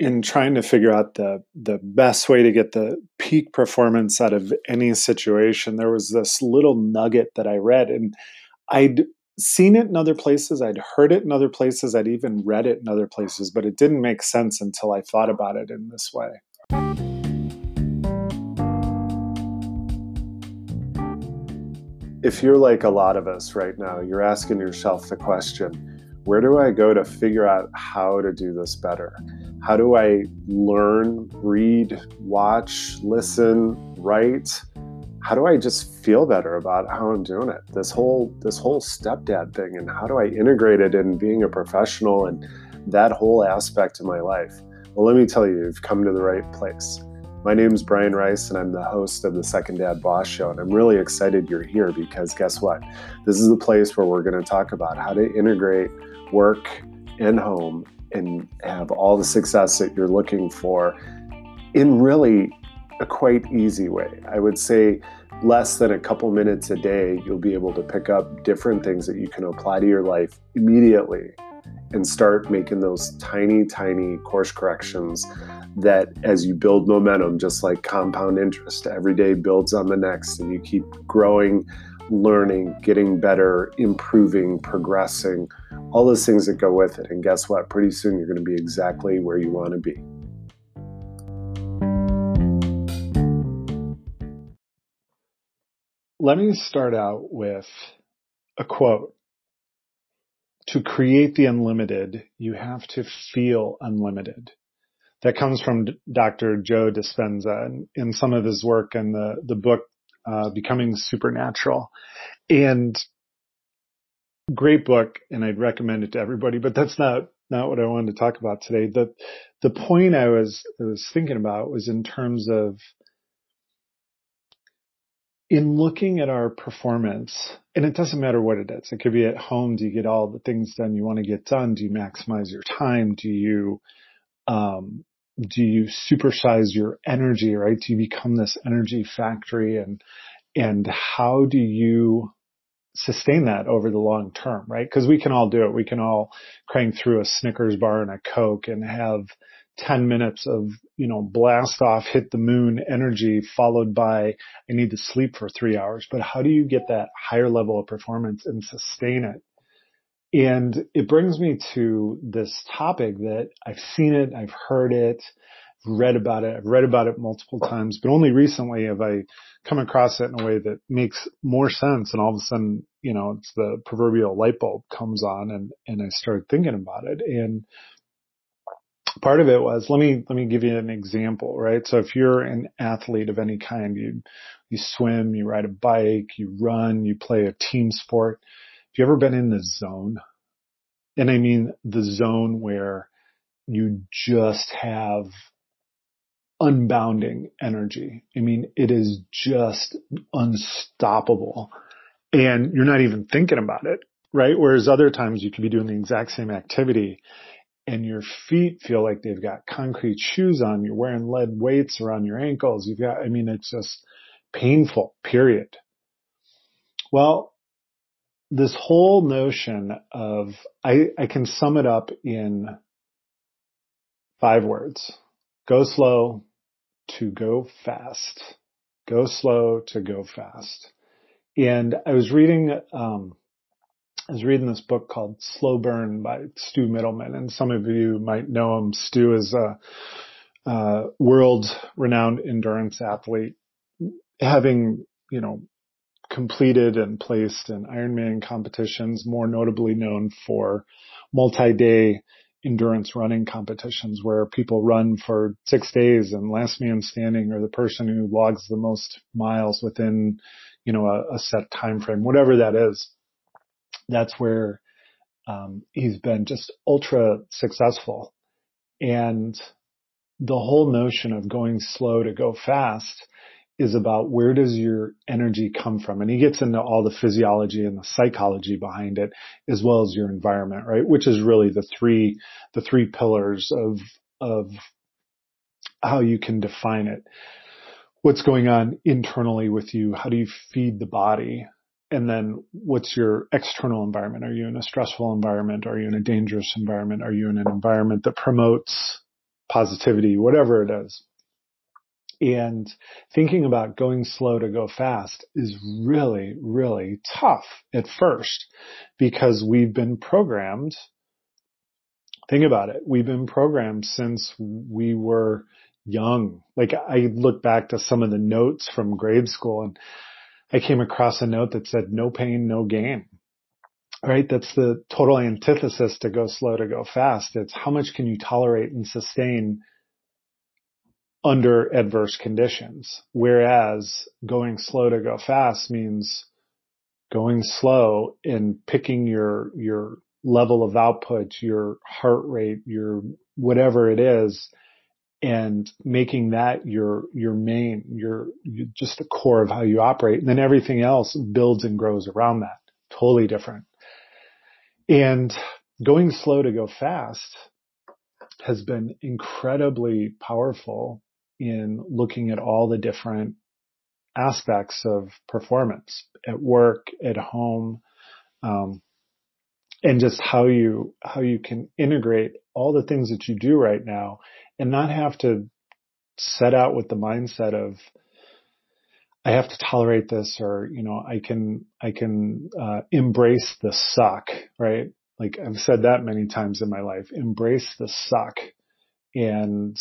in trying to figure out the the best way to get the peak performance out of any situation, there was this little nugget that I read, and I'd seen it in other places, I'd heard it in other places, I'd even read it in other places, but it didn't make sense until I thought about it in this way. If you're like a lot of us right now, you're asking yourself the question where do I go to figure out how to do this better? How do I learn, read, watch, listen, write? How do I just feel better about how I'm doing it? This whole this whole stepdad thing and how do I integrate it in being a professional and that whole aspect of my life? Well, let me tell you, you've come to the right place. My name is Brian Rice, and I'm the host of the Second Dad Boss Show. And I'm really excited you're here because guess what? This is the place where we're going to talk about how to integrate work and home and have all the success that you're looking for in really a quite easy way. I would say less than a couple minutes a day, you'll be able to pick up different things that you can apply to your life immediately and start making those tiny, tiny course corrections that as you build momentum, just like compound interest, every day builds on the next, and you keep growing, learning, getting better, improving, progressing, all those things that go with it. And guess what? Pretty soon you're going to be exactly where you want to be. Let me start out with a quote. To create the unlimited, you have to feel unlimited that comes from Dr. Joe Dispenza in, some of his work in the, the book, uh, Becoming Supernatural. And great book and I'd recommend it to everybody, but that's not, not what I wanted to talk about today. The, the point I was, I was thinking about was in terms of in looking at our performance, and it doesn't matter what it is. It could be at home. Do you get all the things done you want to get done? Do you maximize your time? Do you, um, do you supersize your energy, right? Do you become this energy factory and, and how do you sustain that over the long term, right? Because we can all do it. We can all crank through a Snickers bar and a Coke and have 10 minutes of, you know, blast off, hit the moon energy followed by, I need to sleep for three hours. But how do you get that higher level of performance and sustain it? And it brings me to this topic that I've seen it, I've heard it, read about it, I've read about it multiple times, but only recently have I come across it in a way that makes more sense. And all of a sudden, you know, it's the proverbial light bulb comes on and, and I started thinking about it. And part of it was, let me, let me give you an example, right? So if you're an athlete of any kind, you, you swim, you ride a bike, you run, you play a team sport, have you ever been in the zone? And I mean the zone where you just have unbounding energy. I mean, it is just unstoppable and you're not even thinking about it, right? Whereas other times you could be doing the exact same activity and your feet feel like they've got concrete shoes on. You're wearing lead weights around your ankles. You've got, I mean, it's just painful, period. Well, this whole notion of, I, I can sum it up in five words. Go slow to go fast. Go slow to go fast. And I was reading, um, I was reading this book called Slow Burn by Stu Mittleman, and some of you might know him. Stu is a, a world renowned endurance athlete, having, you know, completed and placed in Ironman competitions, more notably known for multi-day endurance running competitions where people run for six days and last man standing or the person who logs the most miles within, you know, a, a set time frame, whatever that is. That's where um, he's been just ultra successful. And the whole notion of going slow to go fast is about where does your energy come from? And he gets into all the physiology and the psychology behind it, as well as your environment, right? Which is really the three, the three pillars of, of how you can define it. What's going on internally with you? How do you feed the body? And then what's your external environment? Are you in a stressful environment? Are you in a dangerous environment? Are you in an environment that promotes positivity, whatever it is. And thinking about going slow to go fast is really, really tough at first because we've been programmed. Think about it. We've been programmed since we were young. Like I look back to some of the notes from grade school and I came across a note that said no pain, no gain. Right? That's the total antithesis to go slow to go fast. It's how much can you tolerate and sustain under adverse conditions. Whereas going slow to go fast means going slow and picking your, your level of output, your heart rate, your whatever it is, and making that your, your main, your, just the core of how you operate. And then everything else builds and grows around that. Totally different. And going slow to go fast has been incredibly powerful in looking at all the different aspects of performance at work, at home, um, and just how you how you can integrate all the things that you do right now and not have to set out with the mindset of I have to tolerate this or you know I can I can uh, embrace the suck right? Like I've said that many times in my life embrace the suck and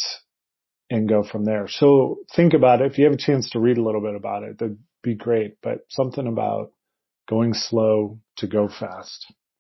and go from there. So think about it. If you have a chance to read a little bit about it, that'd be great, but something about going slow to go fast.